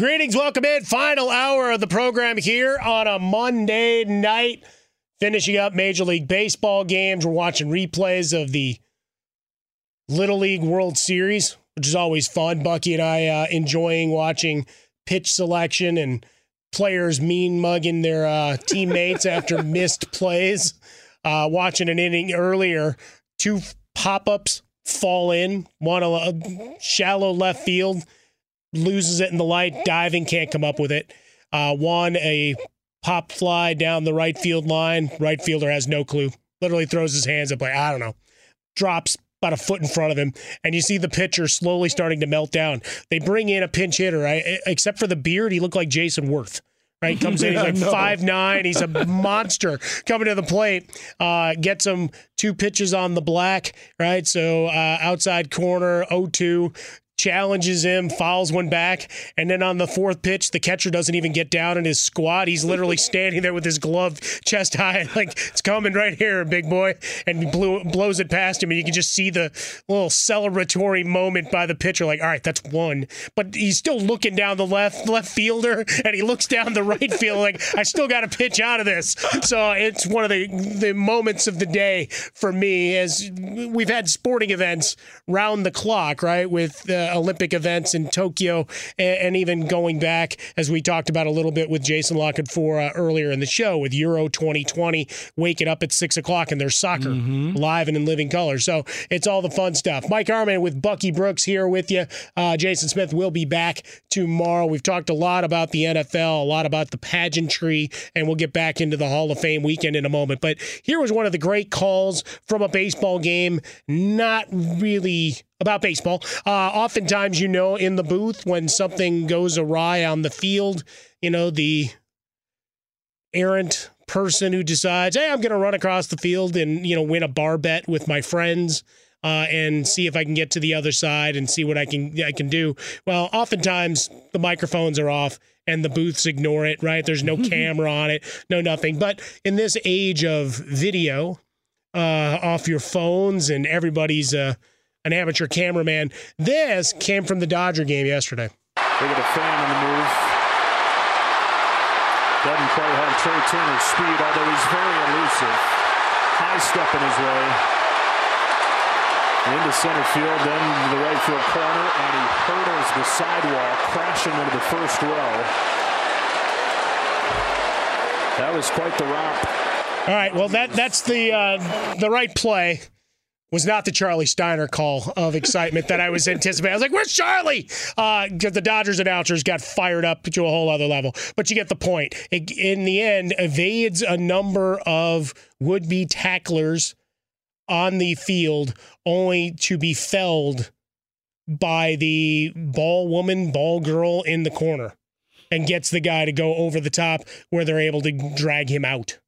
Greetings, welcome in. Final hour of the program here on a Monday night. Finishing up Major League Baseball games. We're watching replays of the Little League World Series, which is always fun. Bucky and I uh, enjoying watching pitch selection and players mean mugging their uh, teammates after missed plays. Uh, watching an inning earlier, two pop ups fall in, one a shallow left field loses it in the light, diving, can't come up with it. Uh, one, a pop fly down the right field line. Right fielder has no clue. Literally throws his hands up like, I don't know. Drops about a foot in front of him. And you see the pitcher slowly starting to melt down. They bring in a pinch hitter, right? Except for the beard, he looked like Jayson Werth. Right, comes in. He's like five nine. He's a monster coming to the plate. Uh, gets him two pitches on the black. Right, so uh, outside corner, 0-2 challenges him, fouls one back, and then on the fourth pitch, the catcher doesn't even get down in his squat. He's literally standing there with his glove chest high, like it's coming right here, big boy, and he blew, blows it past him, and you can just see the little celebratory moment by the pitcher, like, all right, that's one, but he's still looking down the left left fielder, and he looks down the right field, like I still got to pitch out of this. So it's one of the the moments of the day for me, as we've had sporting events round the clock, right, with. Uh, Olympic events in Tokyo, and, and, even going back, as we talked about a little bit with Jason Lockett for uh, earlier in the show, with Euro 2020, waking up at six o'clock and there's soccer mm-hmm. live and in living color. So it's all the fun stuff. Mike Harmon with Bucky Brooks here with you. Uh, Jason Smith will be back tomorrow. We've talked a lot about the NFL, a lot about the pageantry, and we'll get back into the Hall of Fame weekend in a moment. But here was one of the great calls from a baseball game, not really about baseball. Uh, oftentimes, you know, in the booth when something goes awry on the field, you know, the errant person who decides, hey, I'm going to run across the field and, you know, win a bar bet with my friends. Uh, and see if I can get to the other side and see what I can I can do. Well, oftentimes the microphones are off and the booths ignore it. Right? There's no camera on it, no nothing. But in this age of video, uh, off your phones and everybody's uh, an amateur cameraman. This came from the Dodger game yesterday. Look at the fan on the move. Doesn't quite have Trea Turner's speed, although he's very elusive. High step in his way. Into center field, then the right field corner, and he hurdles the sidewalk, crashing into the first row. That was quite the romp. All right. Well, that that's the uh, the right play. Was not the Charlie Steiner call of excitement that I was anticipating. I was like, "Where's Charlie?" Because uh, the Dodgers announcers got fired up to a whole other level. But you get the point. It, in the end, evades a number of would-be tacklers on the field, only to be felled by the ball woman, ball girl in the corner, and gets the guy to go over the top where they're able to drag him out.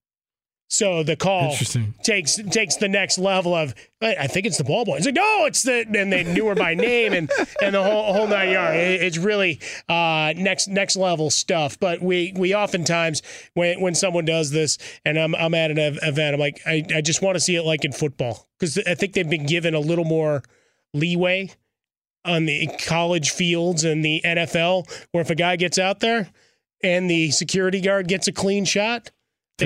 So the call takes takes the next level of I think it's the ball boy. It's like no, it's the and they knew her by name and and the whole whole nine yards. it's really uh, next next level stuff. But we we oftentimes when when someone does this and I'm I'm at an event, I'm like I I just want to see it like in football because I think they've been given a little more leeway on the college fields and the NFL, where if a guy gets out there and the security guard gets a clean shot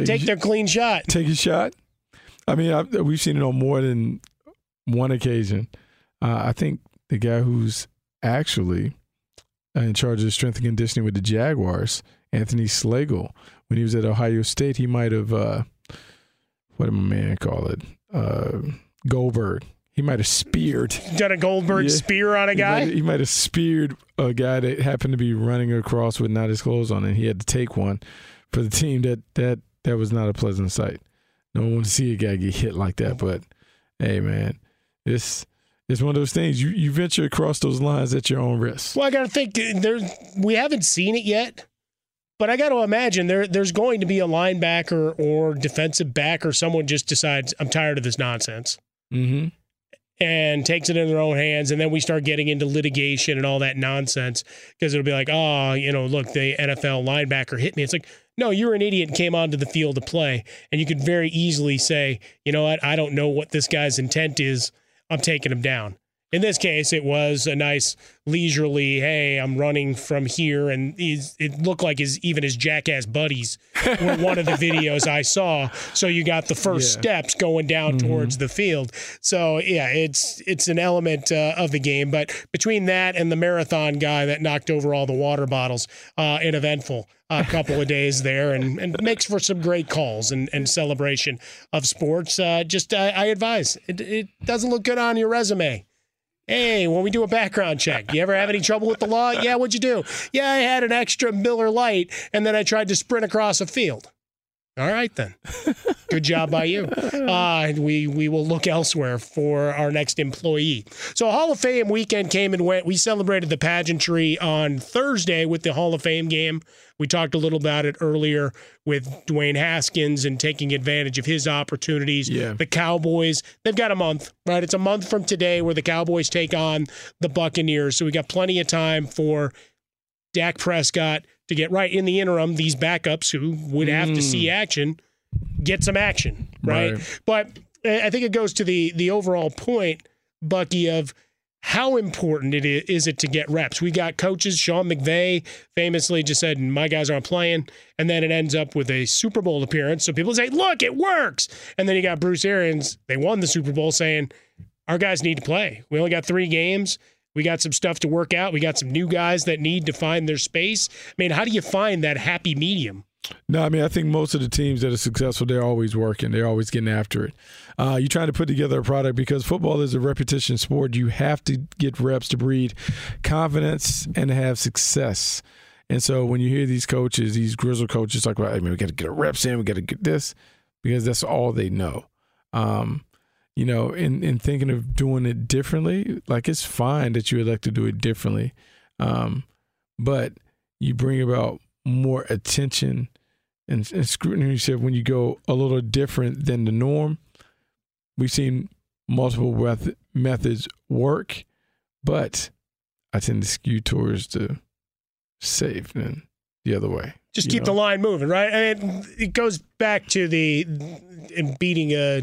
they take, take their clean shot. Take a shot. I mean, I, we've seen it on more than one occasion. Uh, I think the guy who's actually in charge of strength and conditioning with the Jaguars, Anthony Schlegel, when he was at Ohio State, he might have, uh, what did my man call it? Uh, Goldberg. He might have speared. Done a Goldberg yeah. spear on a guy? He might, he might, have speared a guy that happened to be running across with not his clothes on, and he had to take one for the team. That that that was not a pleasant sight. No one wants to see a guy get hit like that. But hey, man, it's it's one of those things. You you venture across those lines at your own risk. Well, I got to think there's we haven't seen it yet, but I got to imagine there there's going to be a linebacker or defensive back or someone just decides I'm tired of this nonsense. Mm-hmm. And takes it in their own hands, and then we start getting into litigation and all that nonsense because it'll be like, oh, you know, look, the NFL linebacker hit me. It's like, no, you're an idiot and came onto the field to play. And you could very easily say, you know what? I don't know what this guy's intent is. I'm taking him down. In this case, it was a nice leisurely, hey, I'm running from here. And it looked like his even his jackass buddies were one of the videos I saw. So you got the first yeah. steps going down mm-hmm. towards the field. So yeah, it's it's an element uh, of the game. But between that and the marathon guy that knocked over all the water bottles, uh, eventful a couple of days there and, and makes for some great calls and, and celebration of sports. Uh, just uh, I advise it, it doesn't look good on your resume. Hey, when we do a background check, you ever have any trouble with the law? Yeah, what'd you do? Yeah, I had an extra Miller Lite and then I tried to sprint across a field. All right then. Good job by you. Uh, we we will look elsewhere for our next employee. So Hall of Fame weekend came and went. We celebrated the pageantry on Thursday with the Hall of Fame game. We talked a little about it earlier with Dwayne Haskins and taking advantage of his opportunities. Yeah. The Cowboys, they've got a month, right? It's a month from today where the Cowboys take on the Buccaneers. So we got plenty of time for Dak Prescott to get right in the interim. These backups who would have mm. to see mm. action get some action, right? right? But I think it goes to the the overall point, Bucky, of how important it is, is it to get reps. We got coaches. Sean McVay famously just said, "My guys aren't playing," and then it ends up with a Super Bowl appearance. So people say, "Look, it works." And then you got Bruce Arians. They won the Super Bowl, saying, "Our guys need to play. We only got three games." We got some stuff to work out. We got some new guys that need to find their space. I mean, how do you find that happy medium? No, I mean I think most of the teams that are successful, they're always working. They're always getting after it. Uh, you're trying to put together a product because football is a repetition sport. You have to get reps to breed confidence and have success. And so when you hear these coaches, these grizzle coaches talk about, I mean, we got to get our reps in, we got to get this, because that's all they know. Um, you know, in, in thinking of doing it differently, like it's fine that you would like to do it differently. Um, but you bring about more attention and, and scrutiny yourself when you go a little different than the norm. We've seen multiple meth- methods work, but I tend to skew towards the safe and the other way. Just keep know? the line moving, right? I mean, it goes back to the and beating a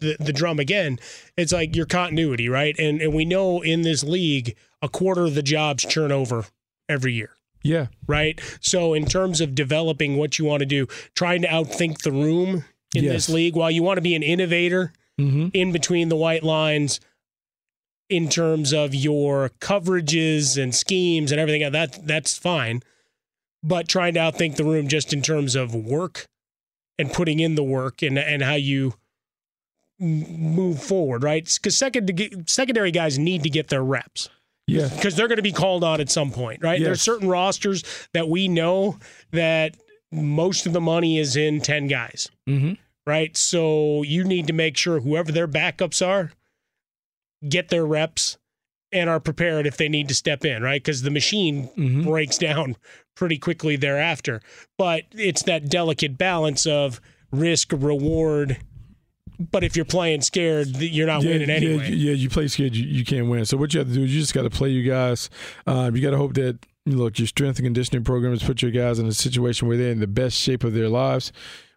the, the drum again. It's like your continuity, right? And and we know in this league, a quarter of the jobs churn over every year. Yeah. Right. So in terms of developing what you want to do, trying to outthink the room in yes. this league, while you want to be an innovator mm-hmm. in between the white lines, in terms of your coverages and schemes and everything, that that's fine. But trying to outthink the room just in terms of work and putting in the work and and how you move forward, right? Because second secondary guys need to get their reps. Yeah. Because they're going to be called on at some point, right? Yes. There's certain rosters that we know that most of the money is in 10 guys, mm-hmm. right? So you need to make sure whoever their backups are get their reps and are prepared if they need to step in, right? Because the machine mm-hmm. breaks down pretty quickly thereafter. But it's that delicate balance of risk, reward, but if you're playing scared, you're not yeah, winning anyway. Yeah, yeah, you play scared, you, you can't win. So what you have to do is you just got to play you guys. Um, you got to hope that look your strength and conditioning program programs put your guys in a situation where they're in the best shape of their lives.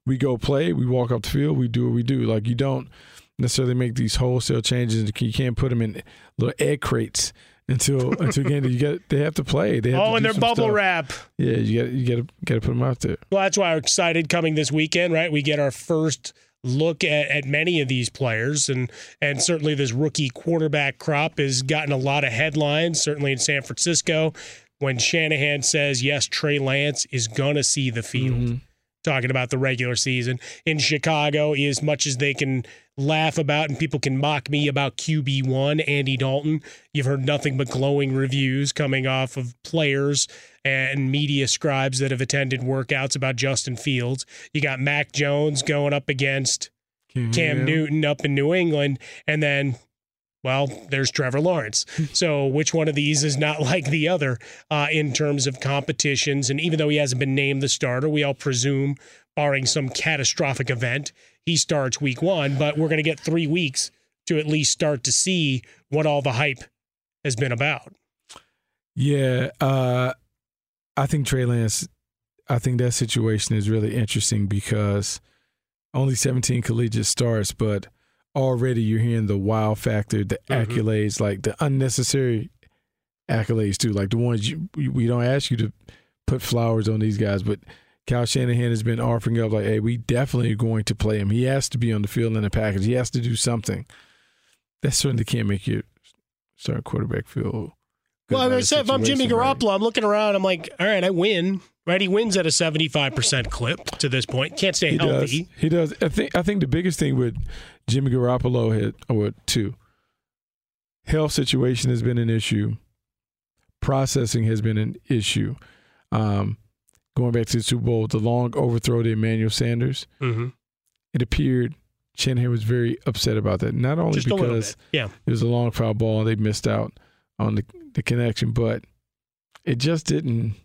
We go play, we walk up the field, we do what we do. Like you don't necessarily make these wholesale changes. You can't put them in little egg crates until until again you get they have to play. They have oh, and their bubble stuff. wrap. Yeah, you got you got to got to put them out there. Well, that's why I'm excited coming this weekend. Right, we get our first look at, at many of these players and and certainly this rookie quarterback crop has gotten a lot of headlines certainly in San Francisco when Shanahan says yes Trey Lance is going to see the field mm-hmm. Talking about the regular season in Chicago as much as they can laugh about and people can mock me about QB1 Andy Dalton you've heard nothing but glowing reviews coming off of players and media scribes that have attended workouts about Justin Fields. You got Mac Jones going up against mm-hmm. Cam Newton up in New England, and then well, there's Trevor Lawrence. So, which one of these is not like the other uh, in terms of competitions? And even though he hasn't been named the starter, we all presume, barring some catastrophic event, he starts week one. But we're going to get three weeks to at least start to see what all the hype has been about. Yeah. Uh, I think Trey Lance, I think that situation is really interesting because only 17 collegiate starts, but already you're hearing the wow factor, the mm-hmm. accolades, like the unnecessary accolades too, like the ones you, we don't ask you to put flowers on these guys, but Kyle Shanahan has been offering up like, hey, we definitely are going to play him. He has to be on the field in the package. He has to do something. That certainly can't make you start quarterback feel well, I said, if I'm Jimmy Garoppolo, right? I'm looking around. I'm like, all right, I win. Right, he wins at a 75% clip to this point. Can't stay he healthy. Does. He does. I think. I think the biggest thing with Jimmy Garoppolo had, or two, health situation has been an issue. Processing has been an issue. Um, going back to the Super Bowl, the long overthrow to Emmanuel Sanders. Mm-hmm. It appeared Shanahan was very upset about that. Not only Just because yeah. it was a long foul ball and they missed out on the the connection, but it just didn't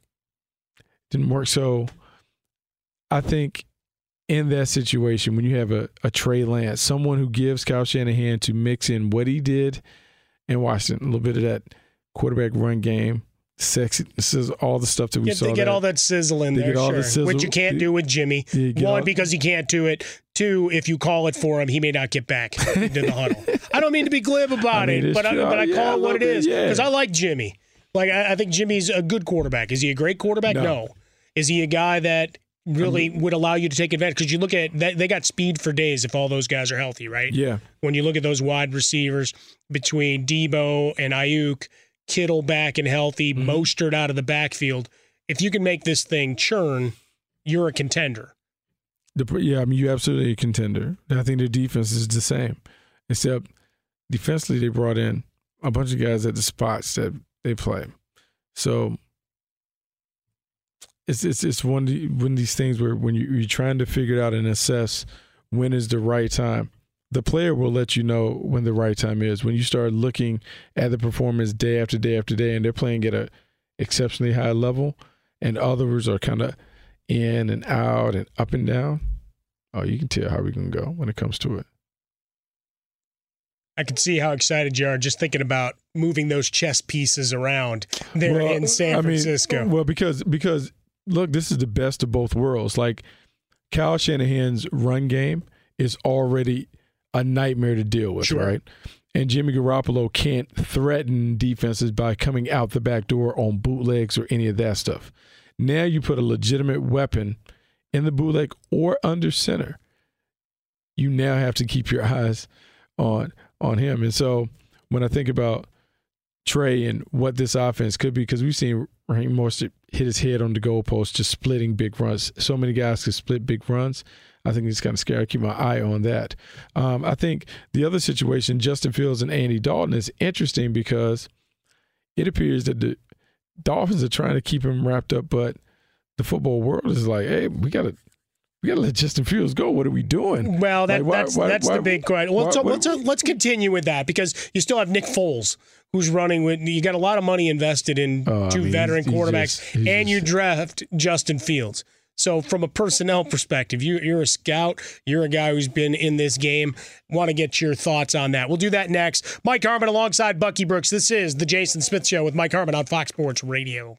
didn't work. So I think in that situation, when you have a, a Trey Lance, someone who gives Kyle Shanahan to mix in what he did in Washington, a little bit of that quarterback run game, sexy. This is all the stuff that we get, saw. They get that, all that sizzle in there, sure. The sizzle. which you can't do with Jimmy. One, because he can't do it. Two, if you call it for him, he may not get back into the huddle. I don't mean to be glib about I mean, it, but I, but I yeah, call it what it is because yeah. I like Jimmy. Like I, I, think Jimmy's a good quarterback. Is he a great quarterback? No. no. Is he a guy that really would allow you to take advantage? Because you look at that, they got speed for days if all those guys are healthy, right? Yeah. When you look at those wide receivers between Debo and Aiyuk, Kittle back and healthy, Mm-hmm. Mostert out of the backfield. If you can make this thing churn, you're a contender. The, yeah, I mean, you're absolutely a contender. I think their defense is the same, except defensively they brought in a bunch of guys at the spots that they play. So it's it's it's one of, the, one of these things where when you, you're trying to figure it out and assess when is the right time, the player will let you know when the right time is. When you start looking at the performance day after day after day, and they're playing at a exceptionally high level, and others are kind of in and out and up and down. Oh, you can tell how we can go when it comes to it. I can see how excited you are just thinking about moving those chess pieces around there Well, in San I mean, Francisco. well, because because look, this is the best of both worlds. Like Kyle Shanahan's run game is already a nightmare to deal with, Sure. right? And Jimmy Garoppolo can't threaten defenses by coming out the back door on bootlegs or any of that stuff. Now you put a legitimate weapon in the bootleg or under center. You now have to keep your eyes on on him. And so when I think about Trey and what this offense could be, because we've seen Raheem Mostert hit his head on the goalpost, just splitting big runs. So many guys can split big runs. I think it's kind of scary. I keep my eye on that. Um, I think the other situation, Justin Fields and Andy Dalton, is interesting because it appears that the Dolphins are trying to keep him wrapped up, but the football world is like, hey, we got to. We gotta let Justin Fields go. What are we doing? Well, that, Like, why- that's why- that's why- the big question. Well, so let's let's continue with that because you still have Nick Foles, who's running with. You got a lot of money invested in Oh, I two mean, veteran he's- he's quarterbacks, just- and you draft Justin Fields. So, from a personnel perspective, you, you're a scout. You're a guy who's been in this game. Want to get your thoughts on that? We'll do that next. Mike Harmon alongside Bucky Brooks. This is the Jason Smith Show with Mike Harmon on Fox Sports Radio.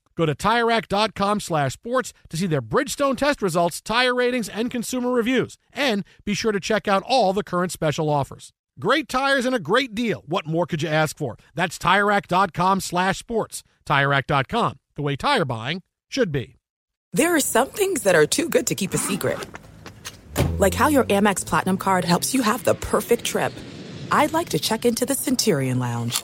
Go to TireRack.com slash sports to see their Bridgestone test results, tire ratings, and consumer reviews. And be sure to check out all the current special offers. Great tires and a great deal. What more could you ask for? That's TireRack.com slash sports. TireRack.com, the way tire buying should be. There are some things that are too good to keep a secret. Like how your Amex Platinum card helps you have the perfect trip. I'd like to check into the Centurion Lounge.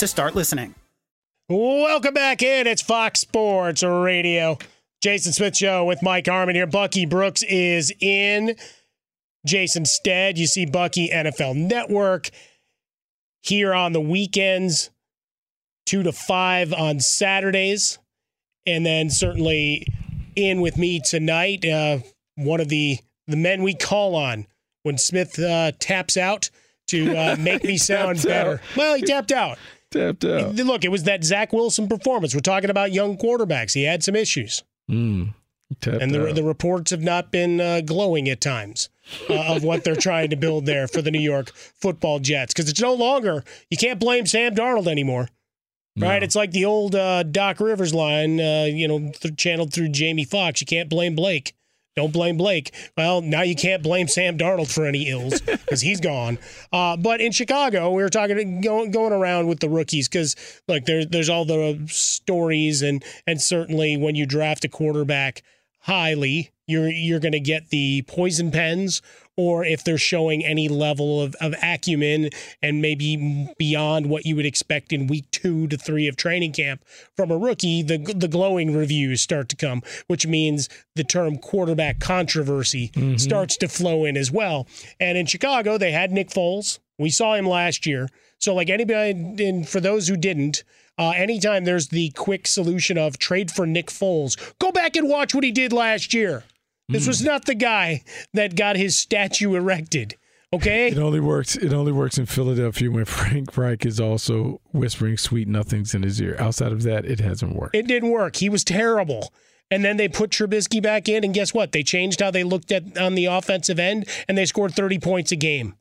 to start listening. Welcome back in. It's Fox Sports Radio. Jason Smith Show with Mike Harmon here. Bucky Brooks is in Jason stead. You see Bucky NFL Network here on the weekends, 2 to 5 on Saturdays. And then certainly in with me tonight, uh, one of the, the men we call on when Smith uh, taps out to uh, make me sound better. out. Well, he tapped out. Tapped out. Look, it was that Zach Wilson performance. We're talking about young quarterbacks. He had some issues, Mm, and the, out. the reports have not been uh, glowing at times uh, of what they're trying to build there for the New York Football Jets. Because it's no longer you can't blame Sam Darnold anymore, right? It's like the old uh, Doc Rivers line, uh, you know, th- channeled through Jamie Foxx. You can't blame Blake. Don't blame Blake. Well, now you can't blame Sam Darnold for any ills because he's gone. Uh, but in Chicago, we were talking going, going around with the rookies because look, there's there's all the stories and and certainly when you draft a quarterback highly, you're you're going to get the poison pens, or if they're showing any level of, of acumen and maybe beyond what you would expect in week two to three of training camp from a rookie, the the glowing reviews start to come, which means the term quarterback controversy starts to flow in as well. And in Chicago, they had Nick Foles. We saw him last year. So, like anybody, and for those who didn't, uh, anytime there's the quick solution of trade for Nick Foles, go back and watch what he did last year. This was hmm. not the guy that got his statue erected. Okay, It only works. It only works in Philadelphia when Frank Reich is also whispering sweet nothings in his ear. Outside of that, it hasn't worked. It didn't work. He was terrible. And then they put Trubisky back in, and guess what? They changed how they looked at on the offensive end, and they scored 30 points a game.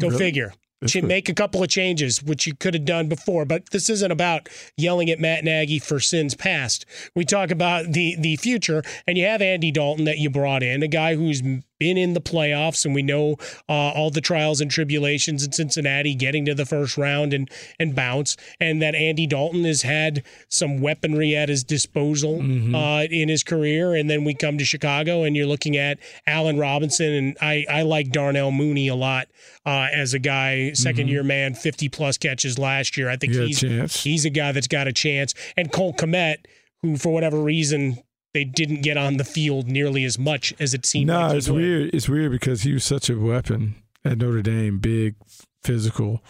Go Really? figure. Good. make a couple of changes, which you could have done before, but this isn't about yelling at Matt Nagy for sins past. We talk about the the future, and you have Andy Dalton that you brought in, a guy who's been in the playoffs, and we know uh, all the trials and tribulations in Cincinnati, getting to the first round and and bounce, and that Andy Dalton has had some weaponry at his disposal uh, in his career, and then we come to Chicago, and you're looking at Allen Robinson, and I I like Darnell Mooney a lot uh, as a guy, 2nd year man, 50 plus catches last year. I think He had a he's he's a guy that's got a chance, and Cole Kmet, who for whatever reason they didn't get on the field nearly as much as it seemed. No, like it's would. weird. It's weird because he was such a weapon at Notre Dame, big, physical,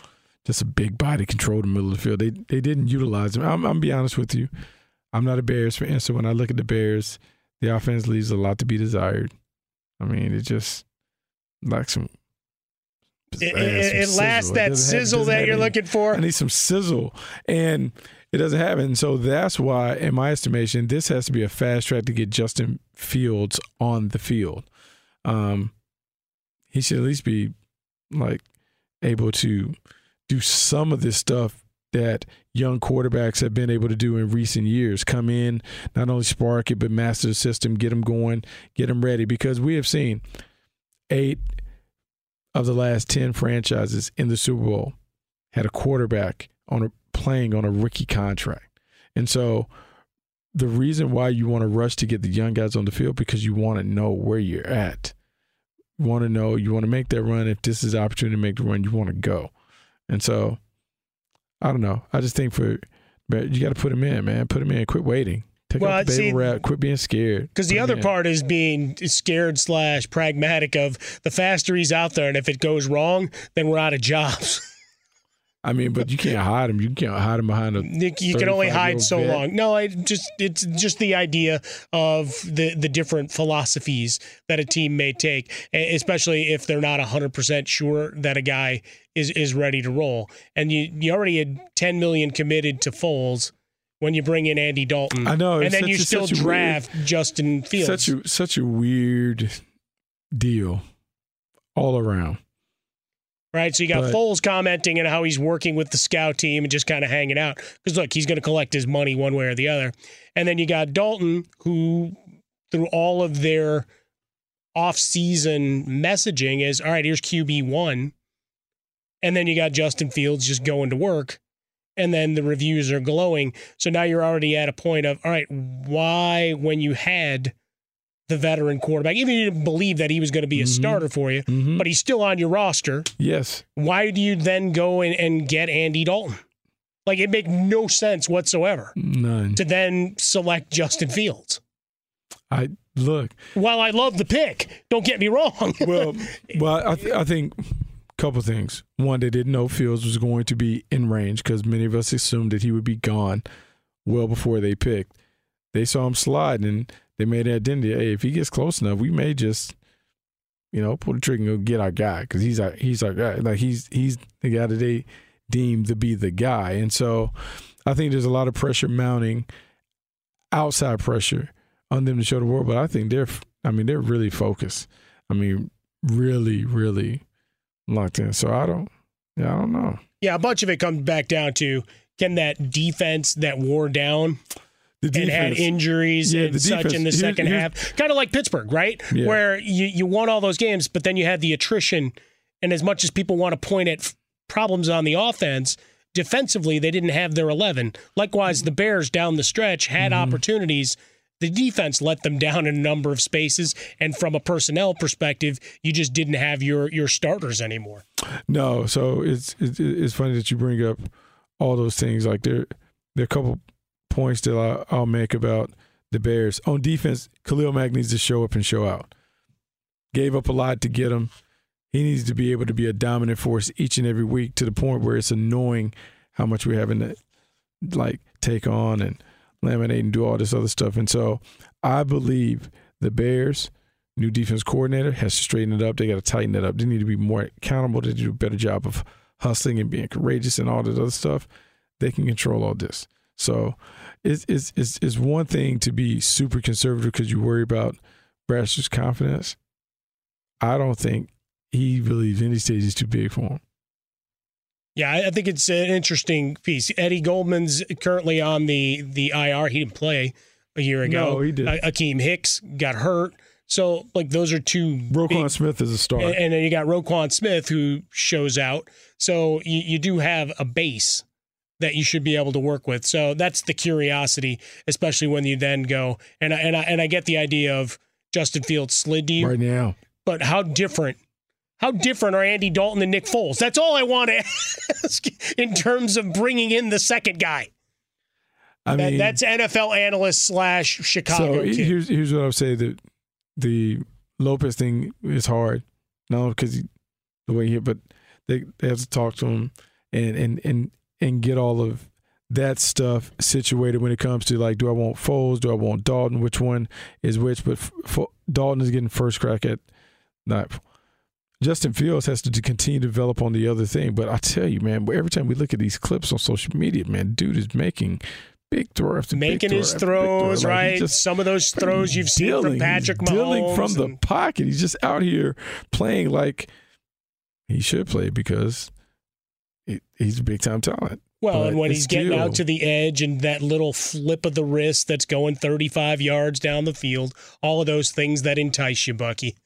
just a big body, controlled the middle of the field. They they didn't utilize him. I'm, I'm gonna be honest with you. I'm not a Bears fan, so when I look at the Bears, the offense leaves a lot to be desired. I mean, it just lacks some. It, it, it lacks that sizzle that you're any- looking for. I need some sizzle, and it doesn't happen. so that's why, in my estimation, this has to be a fast track to get Justin Fields on the field. Um, he should at least be like able to do some of this stuff that young quarterbacks have been able to do in recent years. Come in, not only spark it, but master the system, get them going, get them ready. Because we have seen eight of the last 10 franchises in the Super Bowl had a quarterback on a playing on a rookie contract. And so the reason why you want to rush to get the young guys on the field because you want to know where you're at. You want to know you want to make that run if this is the opportunity to make the run you want to go. And so I don't know. I just think for but you got to put him in, man. Put him in. Quit waiting. Take Well, out the see- baby rat. Quit being scared. Because the other in. part is being scared slash pragmatic of the faster he's out there, and if it goes wrong, then we're out of jobs. I mean, but you can't hide him. You can't hide him behind a. You, you can only hide so vet. long. No, I just it's just the idea of the the different philosophies that a team may take, especially if they're not hundred percent sure that a guy is is ready to roll. And you you already had ten million committed to Foles when you bring in Andy Dalton. I know, and then you a- still draft Justin Fields. Such a such a weird deal all around. Right, so you got But- Foles commenting on how he's working with the scout team and just kind of hanging out. Because look, he's going to collect his money one way or the other. And then you got Dalton, who through all of their off-season messaging is, all right, here's QB one, and then you got Justin Fields just going to work, and then the reviews are glowing. So now you're already at a point of, all right, why when you had the veteran quarterback, even if you didn't believe that he was going to be a mm-hmm. starter for you, mm-hmm. but he's still on your roster. Yes. Why do you then go in and get Andy Dalton? Like it make no sense whatsoever None. to then select Justin Fields. I look. While I love the pick, don't get me wrong. Well, well, I, th- I think a couple things. One, they didn't know Fields was going to be in range because many of us assumed that he would be gone well before they picked. They saw him slide and they made an identity. Hey, if he gets close enough, we may just, you know, pull the trigger and go get our guy because he's our he's our guy. Like he's he's the guy that they deemed to be the guy. And so, I think there's a lot of pressure mounting, outside pressure on them to show the world. But I think they're, I mean, they're really focused. I mean, really, really locked in. So I don't, yeah, I don't know. yeah, a bunch of it comes back down to can that defense that wore down and had injuries Yeah, and such in the defense- second here- half, kind of like Pittsburgh, right? Yeah. Where you, you won all those games, but then you had the attrition. And as much as people want to point at f- problems on the offense, defensively, they didn't have their 11. Likewise, the Bears down the stretch had Mm-hmm. opportunities. The defense let them down in a number of spaces. And from a personnel perspective, you just didn't have your, your starters anymore. No, so it's, it's it's funny that you bring up all those things. Like there, there are a couple points that I, I'll make about the Bears on defense. Khalil Mack needs to show up and show out. Gave up a lot to get him. He needs to be able to be a dominant force each and every week to the point where it's annoying how much we're having to like take on and laminate and do all this other stuff. And so I believe the Bears, new defense coordinator, has to straighten it up. They got to tighten it up. They need to be more accountable. They do a better job of hustling and being courageous and all that other stuff. They can control all this. So it's it's it's, it's one thing to be super conservative because you worry about Brasher's confidence. I don't think he believes any stage is too big for him. Yeah, I think it's an interesting piece. Eddie Goldman's currently on the the IR. He didn't play a year ago. No, he didn't. A- Akiem Hicks got hurt. So, like, those are two. Roquan Smith is a star. And, and then you got Roquan Smith who shows out. So you, you do have a base that you should be able to work with. So that's the curiosity, especially when you then go and I, and I, and I get the idea of Justin Fields slid to you right now. but how different how different are Andy Dalton and Nick Foles? That's all I want to ask in terms of bringing in the second guy. I That- mean, that's NFL analyst slash Chicago So kid. here's here's what I would say that the Lopez thing is hard, no, because the way he, but they they have to talk to him and and and and get all of that stuff situated when it comes to like, do I want Foles? Do I want Dalton? Which one is which? But F- F- Dalton is getting first crack at not. Justin Fields has to continue to develop on the other thing. But I tell you, man, every time we look at these clips on social media, man, dude is making big throw after Making throw his after big throw. throws, Like, right? just- Some of those throws you've seen from Patrick he's dealing Mahomes. from the pocket. He's just out here playing like he should play because he, he's a big time talent. well, But and when he's getting still- out to the edge and that little flip of the wrist that's going 35 yards down the field, all of those things that entice you, Bucky.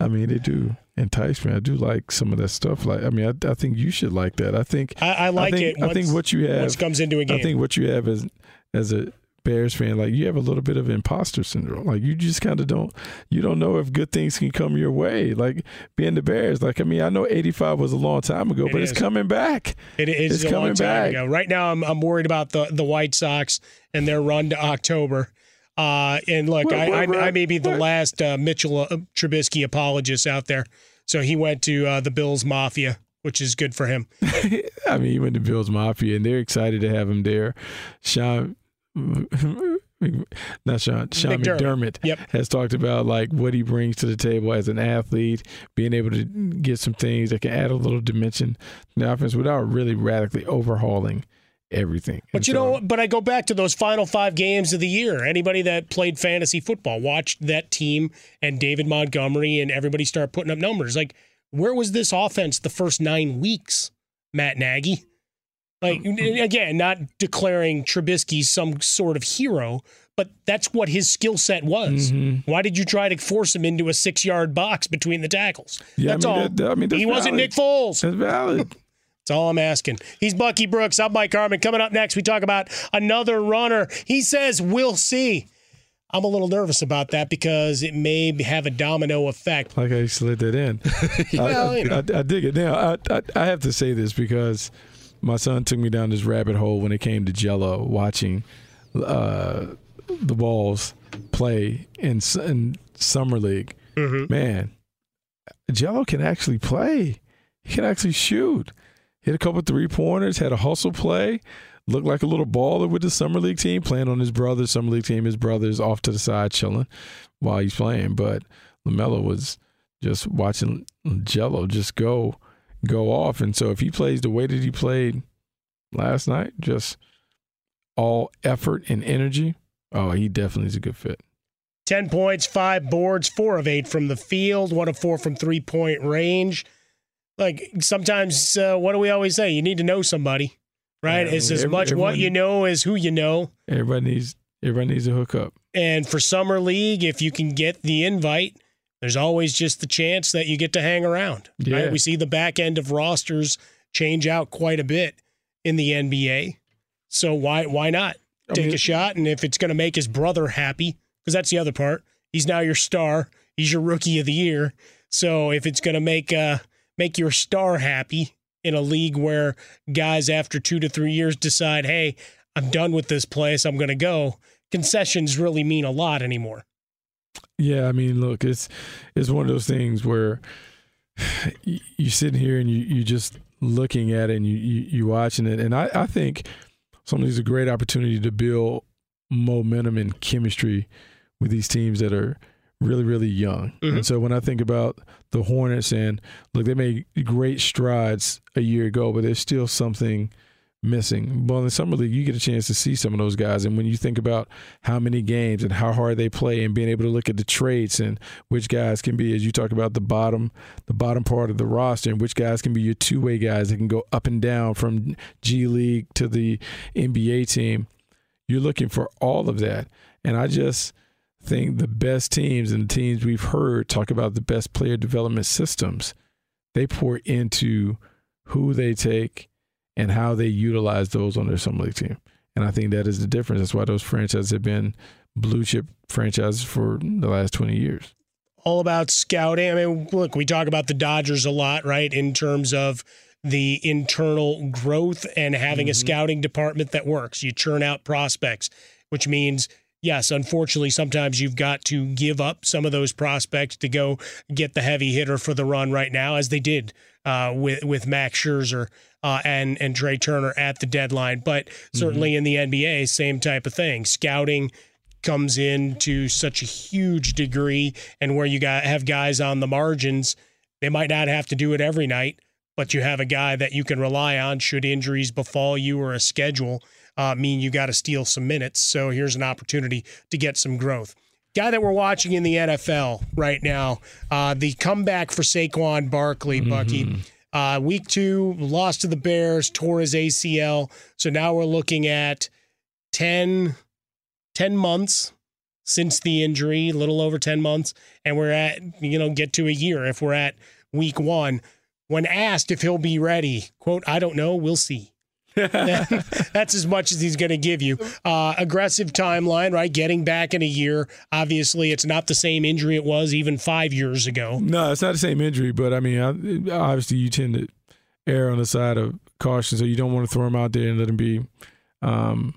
I mean, they do entice me. I do like some of that stuff. Like, I mean, I, I think you should like that. I think I, I like think, it. I think what you have once comes into a game. I think what you have is as a Bears fan, like you have a little bit of imposter syndrome. Like you just kind of don't you don't know if good things can come your way. Like being the Bears. Like I mean, I know '85 was a long time ago, It but is. it's coming back. It is It's a long coming time back. ago. Right now, I'm I'm worried about the the White Sox and their run to October. Uh, and look, Well, I, I, I may be the last uh, Mitchell uh, Trubisky apologist out there. So he went to uh, the Bills Mafia, which is good for him. I mean, he went to Bills Mafia, and they're excited to have him there. Sean, not Sean, Sean McDermott. McDermott, Yep. has talked about like what he brings to the table as an athlete, being able to get some things that can add a little dimension to the offense without really radically overhauling everything. But And you so- know, but I go back to those final five games of the year. Anybody that played fantasy football watched that team and David Montgomery and everybody start putting up numbers. Like, where was this offense the first nine weeks, Matt Nagy? Like, again, not declaring Trubisky some sort of hero, but that's what his skill set was. Mm-hmm. Why did you try to force him into a six yard box between the tackles? Yeah, I that's mean, all. that- that- I mean, that's he wasn't valid. Nick Foles. That's valid. That's all I'm asking. He's Bucky Brooks. I'm Mike Harmon. Coming up next, we talk about another runner. He says, We'll see. I'm a little nervous about that because it may have a domino effect. like I slid that in. Well, I, you know. I, I dig it. Now, I, I, I have to say this because my son took me down this rabbit hole when it came to Gelo, watching uh, the balls play in, in summer league. Mm-hmm. Man, Gelo can actually play. He can actually shoot. Hit a couple three pointers. Had a hustle play. Looked like a little baller with the summer league team, playing on his brother's summer league team. His brother's off to the side chilling while he's playing. But Lamelo was just watching Gelo just go go off. And so if he plays the way that he played last night, just all effort and energy, oh, he definitely is a good fit. 10 points, five boards, four of eight from the field, one of four from three point range. Like sometimes, uh, what do we always say? You need to know somebody, right? Yeah, it's as every- much what you know as who you know. Everybody needs everybody needs a hookup. And for summer league, if you can get the invite, there's always just the chance that you get to hang around. Yeah. Right? We see the back end of rosters change out quite a bit in the NBA. So why why not I take mean- a shot? And if it's going to make his brother happy, because that's the other part, he's now your star. He's your rookie of the year. So if it's going to make uh make your star happy in a league where guys after two to three years decide, hey, I'm done with this place, I'm going to go. Concessions really mean a lot anymore. Yeah, I mean, look, it's it's one of those things where you, you sitting here and you you just looking at it and you you, you watching it, and I I think some of these are a great opportunity to build momentum and chemistry with these teams that are really really young. And mm-hmm. so when I think about the Hornets and look, they made great strides a year ago, but there's still something missing. Well, in summer league, you get a chance to see some of those guys, and when you think about how many games and how hard they play, and being able to look at the traits and which guys can be, as you talk about the bottom, the bottom part of the roster, and which guys can be your two way guys that can go up and down from G League to the NBA team. You're looking for all of that, and I just think the best teams and the teams we've heard talk about the best player development systems, they pour into who they take and how they utilize those on their summer league team. And I think that is the difference. That's why those franchises have been blue chip franchises for the last 20 years. all about scouting. I mean, look, we talk about the Dodgers a lot, right, in terms of the internal growth and having a scouting department that works. You churn out prospects, which means, yes, unfortunately, sometimes you've got to give up some of those prospects to go get the heavy hitter for the run right now, as they did uh, with with Max Scherzer uh, and and Trea Turner at the deadline. But certainly in the NBA, same type of thing. Scouting comes in to such a huge degree and where you got have guys on the margins they might not have to do it every night but you have a guy that you can rely on should injuries befall you or a schedule uh, mean you got to steal some minutes. So here's an opportunity to get some growth. Guy that we're watching in the NFL right now uh, the comeback for Saquon Barkley Bucky uh, week two lost to the Bears tore his ACL so now we're looking at 10 10 months since the injury, a little over 10 months, and we're at, you know, get to a year if we're at week one. When asked if he'll be ready, quote, I don't know, we'll see. That's as much as he's going to give you. Uh, aggressive timeline, right? Getting back in a year. Obviously, it's not the same injury it was even five years ago. No, it's not the same injury, but I mean, obviously, you tend to err on the side of caution, so you don't want to throw him out there and let him be um,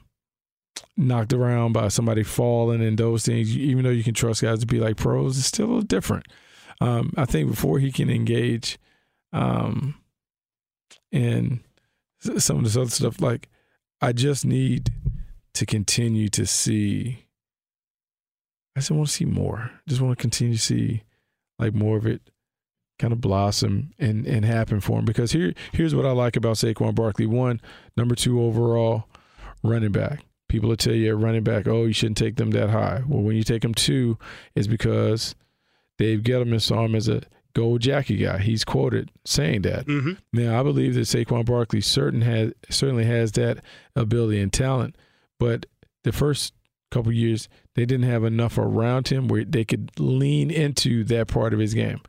knocked around by somebody falling and those things. Even though you can trust guys to be like pros, it's still a little different. Um, I think before he can engage um, in some of this other stuff, like I just need to continue to see. I just want to see more. Just want to continue to see like more of it kind of blossom and, and happen for him. Because here here's what I like about Saquon Barkley. One, number two overall running back. People will tell you at running back, oh, you shouldn't take them that high. Well, when you take them two, is because Dave Gettleman saw him as a gold jacket guy. He's quoted saying that. Mm-hmm. Now, I believe that Saquon Barkley certain has certainly has that ability and talent, but the first couple years they didn't have enough around him where they could lean into that part of his game.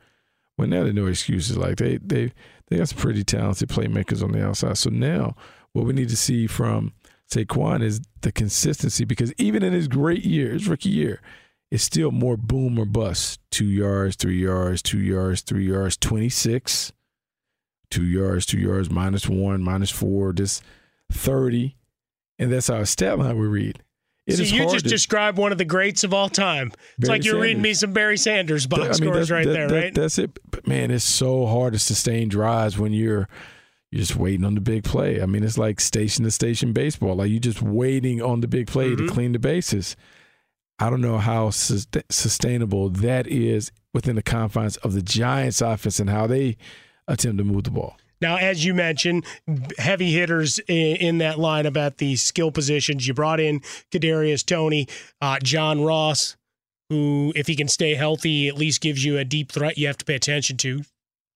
Well, now there are no excuses. Like they they they got some pretty talented playmakers on the outside. So now what we need to see from Saquon is the consistency because even in his great years, rookie year, it's still more boom or bust. Two yards, three yards, two yards, three yards, 26. Two yards, two yards, minus one, minus four, just 30. And that's our stat line we read. It See, is you just to- described one of the greats of all time. It's Barry like you're reading me some Barry Sanders box I mean, scores right that- there, that- right? That's it. But man, it's so hard to sustain drives when you're you're just waiting on the big play. I mean, it's like station to station baseball. Like you're just waiting on the big play Mm-hmm. to clean the bases. I don't know how sus- sustainable that is within the confines of the Giants' offense and how they attempt to move the ball. Now, as you mentioned, heavy hitters in, in that lineup at the skill positions. You brought in Kadarius Toney, uh, John Ross, who, if he can stay healthy, at least gives you a deep threat you have to pay attention to.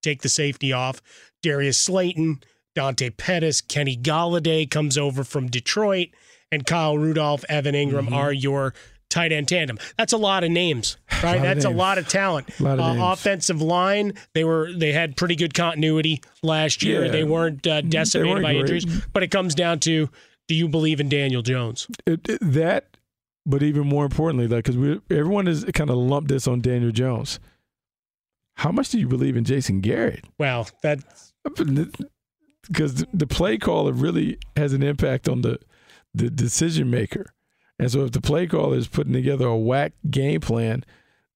Take the safety off. Darius Slayton, Dante Pettis, Kenny Golladay comes over from Detroit, and Kyle Rudolph, Evan Engram Mm-hmm. are your tight end tandem. That's a lot of names, right? Of That's a lot of talent. Lot of Uh, names. offensive line, they were they had pretty good continuity last year. Yeah. They weren't uh, decimated weren't by great. injuries, but it comes down to do you believe in Daniel Jones? It, it- that, but even more importantly, like because we everyone has kind of lumped this on Daniel Jones. How much do you believe in Jason Garrett? Well, that because the, the play caller really has an impact on the the decision maker. And so if the play caller is putting together a whack game plan,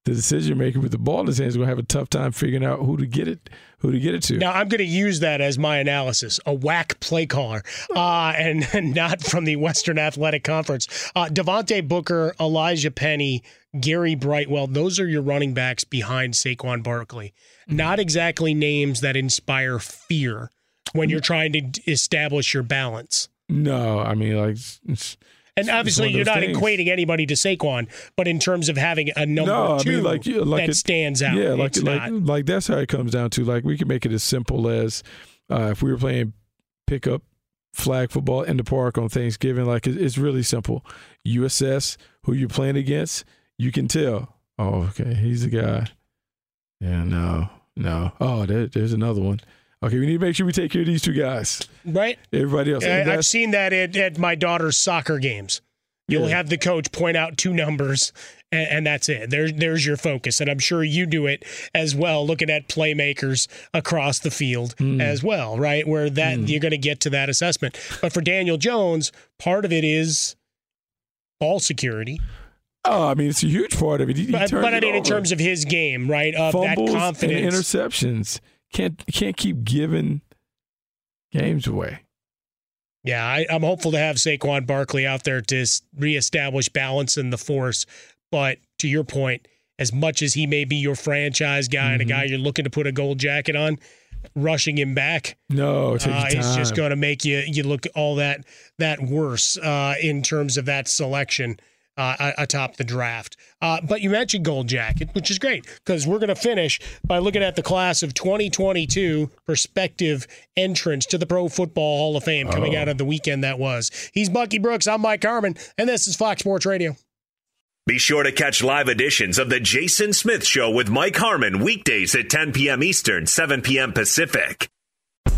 the decision maker with the ball in his hands is going to have a tough time figuring out who to get it who to get it to. Now I'm going to use that as my analysis, a whack play caller, uh, and, and not from the Western Athletic Conference. Uh, Devontae Booker, Elijhaa Penny, Gary Brightwell, those are your running backs behind Saquon Barkley. Not exactly names that inspire fear when you're trying to establish your balance. No, I mean like And obviously, you're not things. equating anybody to Saquon, but in terms of having a number no, two I mean like you- like that it- stands out, Yeah, like like like that's how it comes down to. Like we can make it as simple as uh, if we were playing pickup flag football in the park on Thanksgiving. Like it, it's really simple. You assess who you're playing against. You can tell. Oh, okay, he's the guy. Yeah, no, no. Oh, there, there's another one. Okay, we need to make sure we take care of these two guys. Right? Everybody else. I, I've seen that at, at my daughter's soccer games. You'll Yeah. have the coach point out two numbers, and, and that's it. There's there's your focus, and I'm sure you do it as well, looking at playmakers across the field Hmm. as well, right? Where that you're going to get to that assessment. But for Daniel Jones, part of it is ball security. Oh, I mean, it's a huge part of it. He, he But, turns but I mean, in terms of his game, right? Of fumbles that confidence. and interceptions. Can't can't keep giving games away. Yeah, I, I'm hopeful to have Saquon Barkley out there to reestablish balance in the force. But to your point, as much as he may be your franchise guy and a Mm-hmm. guy you're looking to put a gold jacket on, rushing him back No, it uh, time. just going to make you you look all that that worse uh, in terms of that selection uh, atop the draft. Uh, but you mentioned gold jacket, which is great because we're going to finish by looking at the class of 2022 prospective entrance to the Pro Football Hall of Fame coming Oh. out of the weekend that was. He's Bucky Brooks. I'm Mike Harmon, and this is Fox Sports Radio. Be sure to catch live editions of The Jason Smith Show with Mike Harmon weekdays at 10 p.m. Eastern, 7 p.m. Pacific.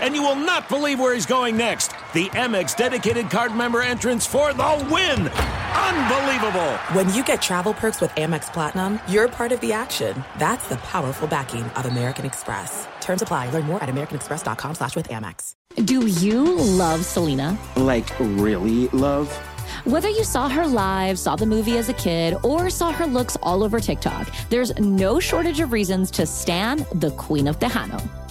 And you will not believe where he's going next. The Amex dedicated card member entrance for the win! Unbelievable! When you get travel perks with Amex Platinum, you're part of the action. That's the powerful backing of American Express. Terms apply. Learn more at americanexpress.com slash with Amex. Do you love Selena? Like, really love? Whether you saw her live, saw the movie as a kid, or saw her looks all over TikTok, there's no shortage of reasons to stan the Queen of Tejano.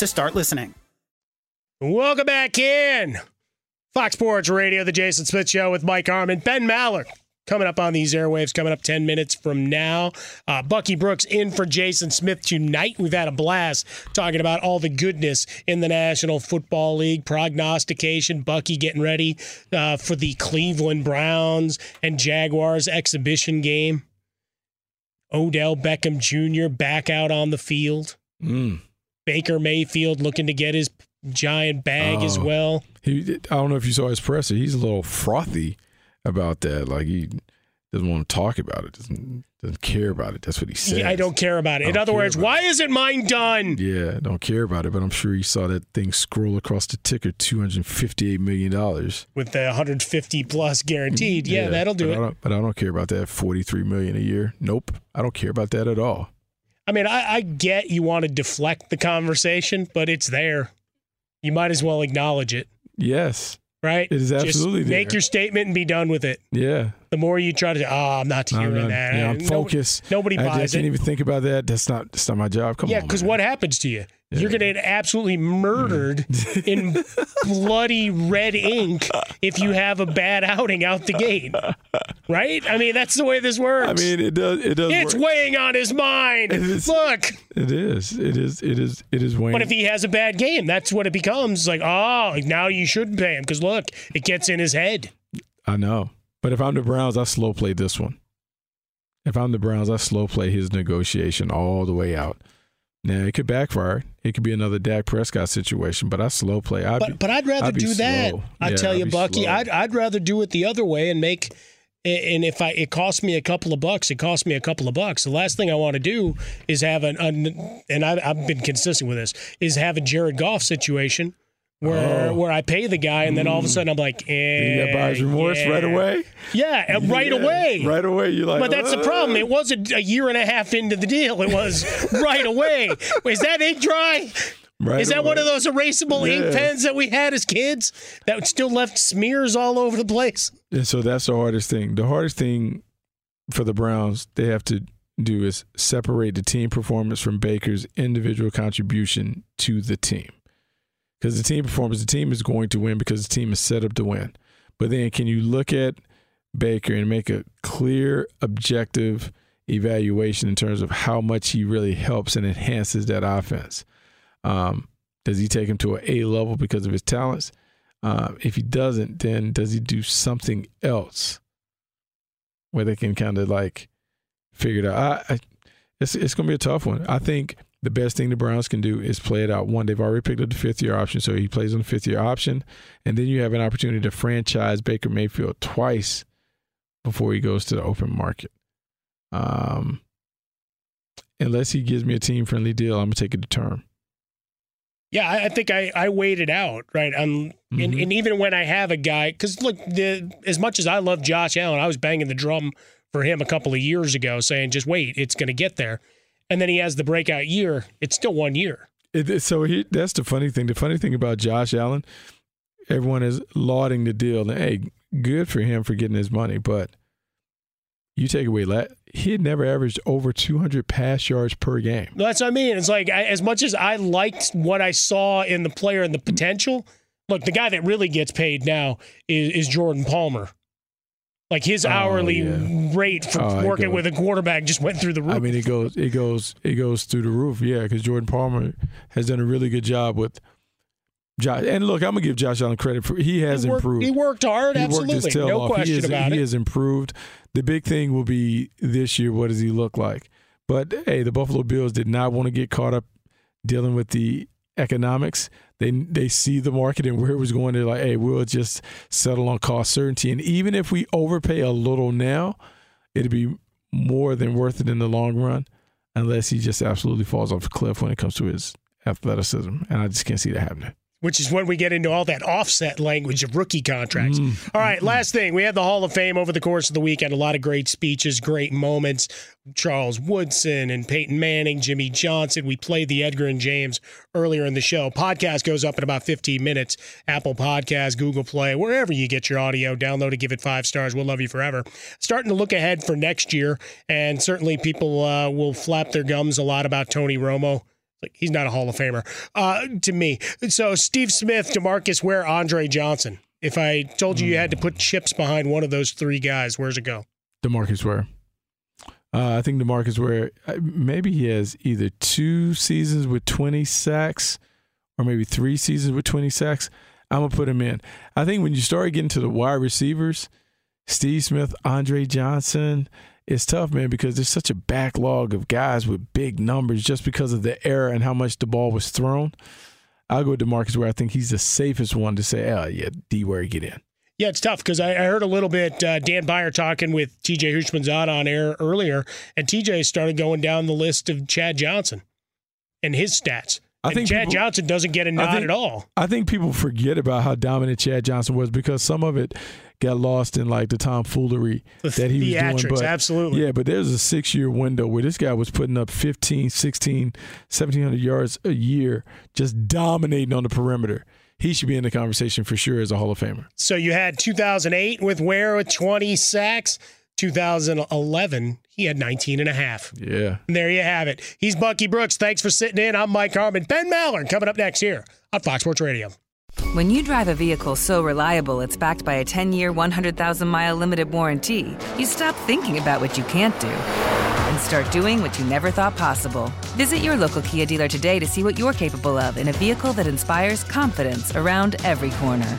to start listening. Welcome back in. Fox Sports Radio, the Jason Smith Show with Mike Harmon, Ben Maller. Coming up on these airwaves, coming up 10 minutes from now. Uh, Bucky Brooks in for Jason Smith tonight. We've had a blast talking about all the goodness in the National Football League, prognostication, Bucky getting ready uh, for the Cleveland Browns and Jaguars exhibition game. Odell Beckham Jr. back out on the field. Mm. Baker Mayfield looking to get his giant bag as Oh. well. He, I don't know if you saw his presser. He's a little frothy about that. Like he doesn't want to talk about it. Doesn't doesn't care about it. That's what he said. Yeah, I don't care about it. In other words, why isn't mine done? Yeah, don't care about it. But I'm sure he saw that thing scroll across the ticker. Two hundred fifty-eight million dollars. With the 150 plus guaranteed. Mm, yeah, that'll do but it. I but I don't care about that forty-three million a year. Nope, I don't care about that at all. I mean, I, I get you want to deflect the conversation, but it's there. You might as well acknowledge it, Yes, right? It is Just absolutely make there. your statement and be done with it. yeah. The more you try to, oh, I'm not I'm hearing not- that. yeah, I'm Nobody- focused. Nobody I, I can't it. even think about that. That's not. That's not my job. Come yeah, on. Yeah, because what happens to you? You're going to get absolutely murdered mm. in bloody red ink if you have a bad outing out the gate. Right? I mean, that's the way this works. I mean, it does. It does. it's work. weighing on his mind. Look. It is. It is. It is. It is. Wayne. But if he has a bad game, that's what it becomes. Like, oh, now you shouldn't pay him because look, it gets in his head. I know. But if I'm the Browns, I slow play this one. If I'm the Browns, I slow play his negotiation all the way out. Now it could backfire. It could be another Dak Prescott situation, but I slow play. I'd But be, but I'd rather be do that. slow. I Yeah, tell I'd you, Bucky, slow. I'd I'd rather do it the other way and make. And if I it costs me a couple of bucks, it costs me a couple of bucks. The last thing I want to do is have an, an and I, I've been consistent with this is have a Jared Goff situation where Oh. where I pay the guy and then all of a sudden I'm like, eh, you buyer's remorse right away. Yeah, and right Yeah, away. Right away, you're like. but that's the problem. It wasn't a year and a half into the deal. It was right away. Is that ink dry? Right Is that one of those erasable ink pens that we had as kids that still left smears all over the place? And so that's the hardest thing. The hardest thing for the Browns they have to do is separate the team performance from Baker's individual contribution to the team. Because the team performance, the team is going to win because the team is set up to win. But then can you look at Baker and make a clear, objective evaluation in terms of how much he really helps and enhances that offense? Um, does he take him to an A level because of his talents? Uh, if he doesn't, then does he do something else where they can kind of like figure it out? I, I, it's it's going to be a tough one. I think the best thing the Browns can do is play it out. One, they've already picked up the fifth year option, so he plays on the fifth year option, and then you have an opportunity to franchise Baker Mayfield twice before he goes to the open market. Um, unless he gives me a team friendly deal, I'm gonna take it to term. Yeah, I, I think I, I waited out right. Um, and, Mhm. and even when I have a guy, because look, the, as much as I love Josh Allen, I was banging the drum for him a couple of years ago, saying just wait, it's going to get there. And then he has the breakout year. It's still one year. It, it- so he, that's the funny thing. The funny thing about Josh Allen, everyone is lauding the deal. And hey, good for him for getting his money, but you take away that he had never averaged over 200 pass yards per game. That's what I mean. It's like I, as much as I liked what I saw in the player and the potential. Look, the guy that really gets paid now is, is Jordan Palmer. Like his Oh, hourly yeah. rate for Oh, working goes- with a quarterback just went through the roof. I mean, it goes, it goes, it goes through the roof. Yeah, because Jordan Palmer has done a really good job with Josh. And look, I'm gonna give Josh Allen credit for he has he worked, improved. He worked hard, He worked his absolutely, tail no off. question he is, about he it. has improved. The big thing will be this year. What does he look like? But hey, the Buffalo Bills did not want to get caught up dealing with the economics. They they see the market and where it was going. They're like, hey, we'll just settle on cost certainty. And even if we overpay a little now, it'll be more than worth it in the long run, unless he just absolutely falls off a cliff when it comes to his athleticism. And I just can't see that happening. Which is when we get into all that offset language of rookie contracts. Mm. All right, last thing. We had the Hall of Fame over the course of the weekend. A lot of great speeches, great moments. Charles Woodson and Peyton Manning, Jimmy Johnson. We played the Edgerrin James earlier in the show. Podcast goes up in about 15 minutes. Apple Podcast, Google Play, wherever you get your audio. Download it, give it five stars. We'll love you forever. Starting to look ahead for next year, and certainly people uh, will flap their gums a lot about Tony Romo. Like he's not a Hall of Famer uh, to me. So Steve Smith, Demarcus Ware, Andre Johnson. If I told you you had to put chips behind one of those three guys, where's it go? Demarcus Ware. Uh, I think Demarcus Ware, uh, maybe he has either two seasons with 20 sacks or maybe three seasons with 20 sacks. I'm to put him in. I think when you start getting to the wide receivers, Steve Smith, Andre Johnson, it's tough, man, because there's such a backlog of guys with big numbers just because of the era and how much the ball was thrown. I'll go with Demarcus Ware I think he's the safest one to say, oh, yeah, D Ware, get in. Yeah, it's tough because I, I heard a little bit uh, Dan Beyer talking with TJ Houshmandzadeh on air earlier, and TJ started going down the list of Chad Johnson and his stats. I And think Chad people- Johnson doesn't get a nod think- at all. I think people forget about how dominant Chad Johnson was because some of it got lost in like the tomfoolery The that he was doing. But, absolutely. Yeah, but there's a six year window where this guy was putting up 15, 16, 1700 yards a year, just dominating on the perimeter. He should be in the conversation for sure as a Hall of Famer. So you had 2008 with Ware with 20 sacks. 2011, he had 19 and a half. Yeah. And there you have it. He's Bucky Brooks. Thanks for sitting in. I'm Mike Harmon. Ben Maller coming up next here on Fox Sports Radio. When you drive a vehicle so reliable it's backed by a 10 year, 100,000 mile limited warranty, you stop thinking about what you can't do and start doing what you never thought possible. Visit your local Kia dealer today to see what you're capable of in a vehicle that inspires confidence around every corner.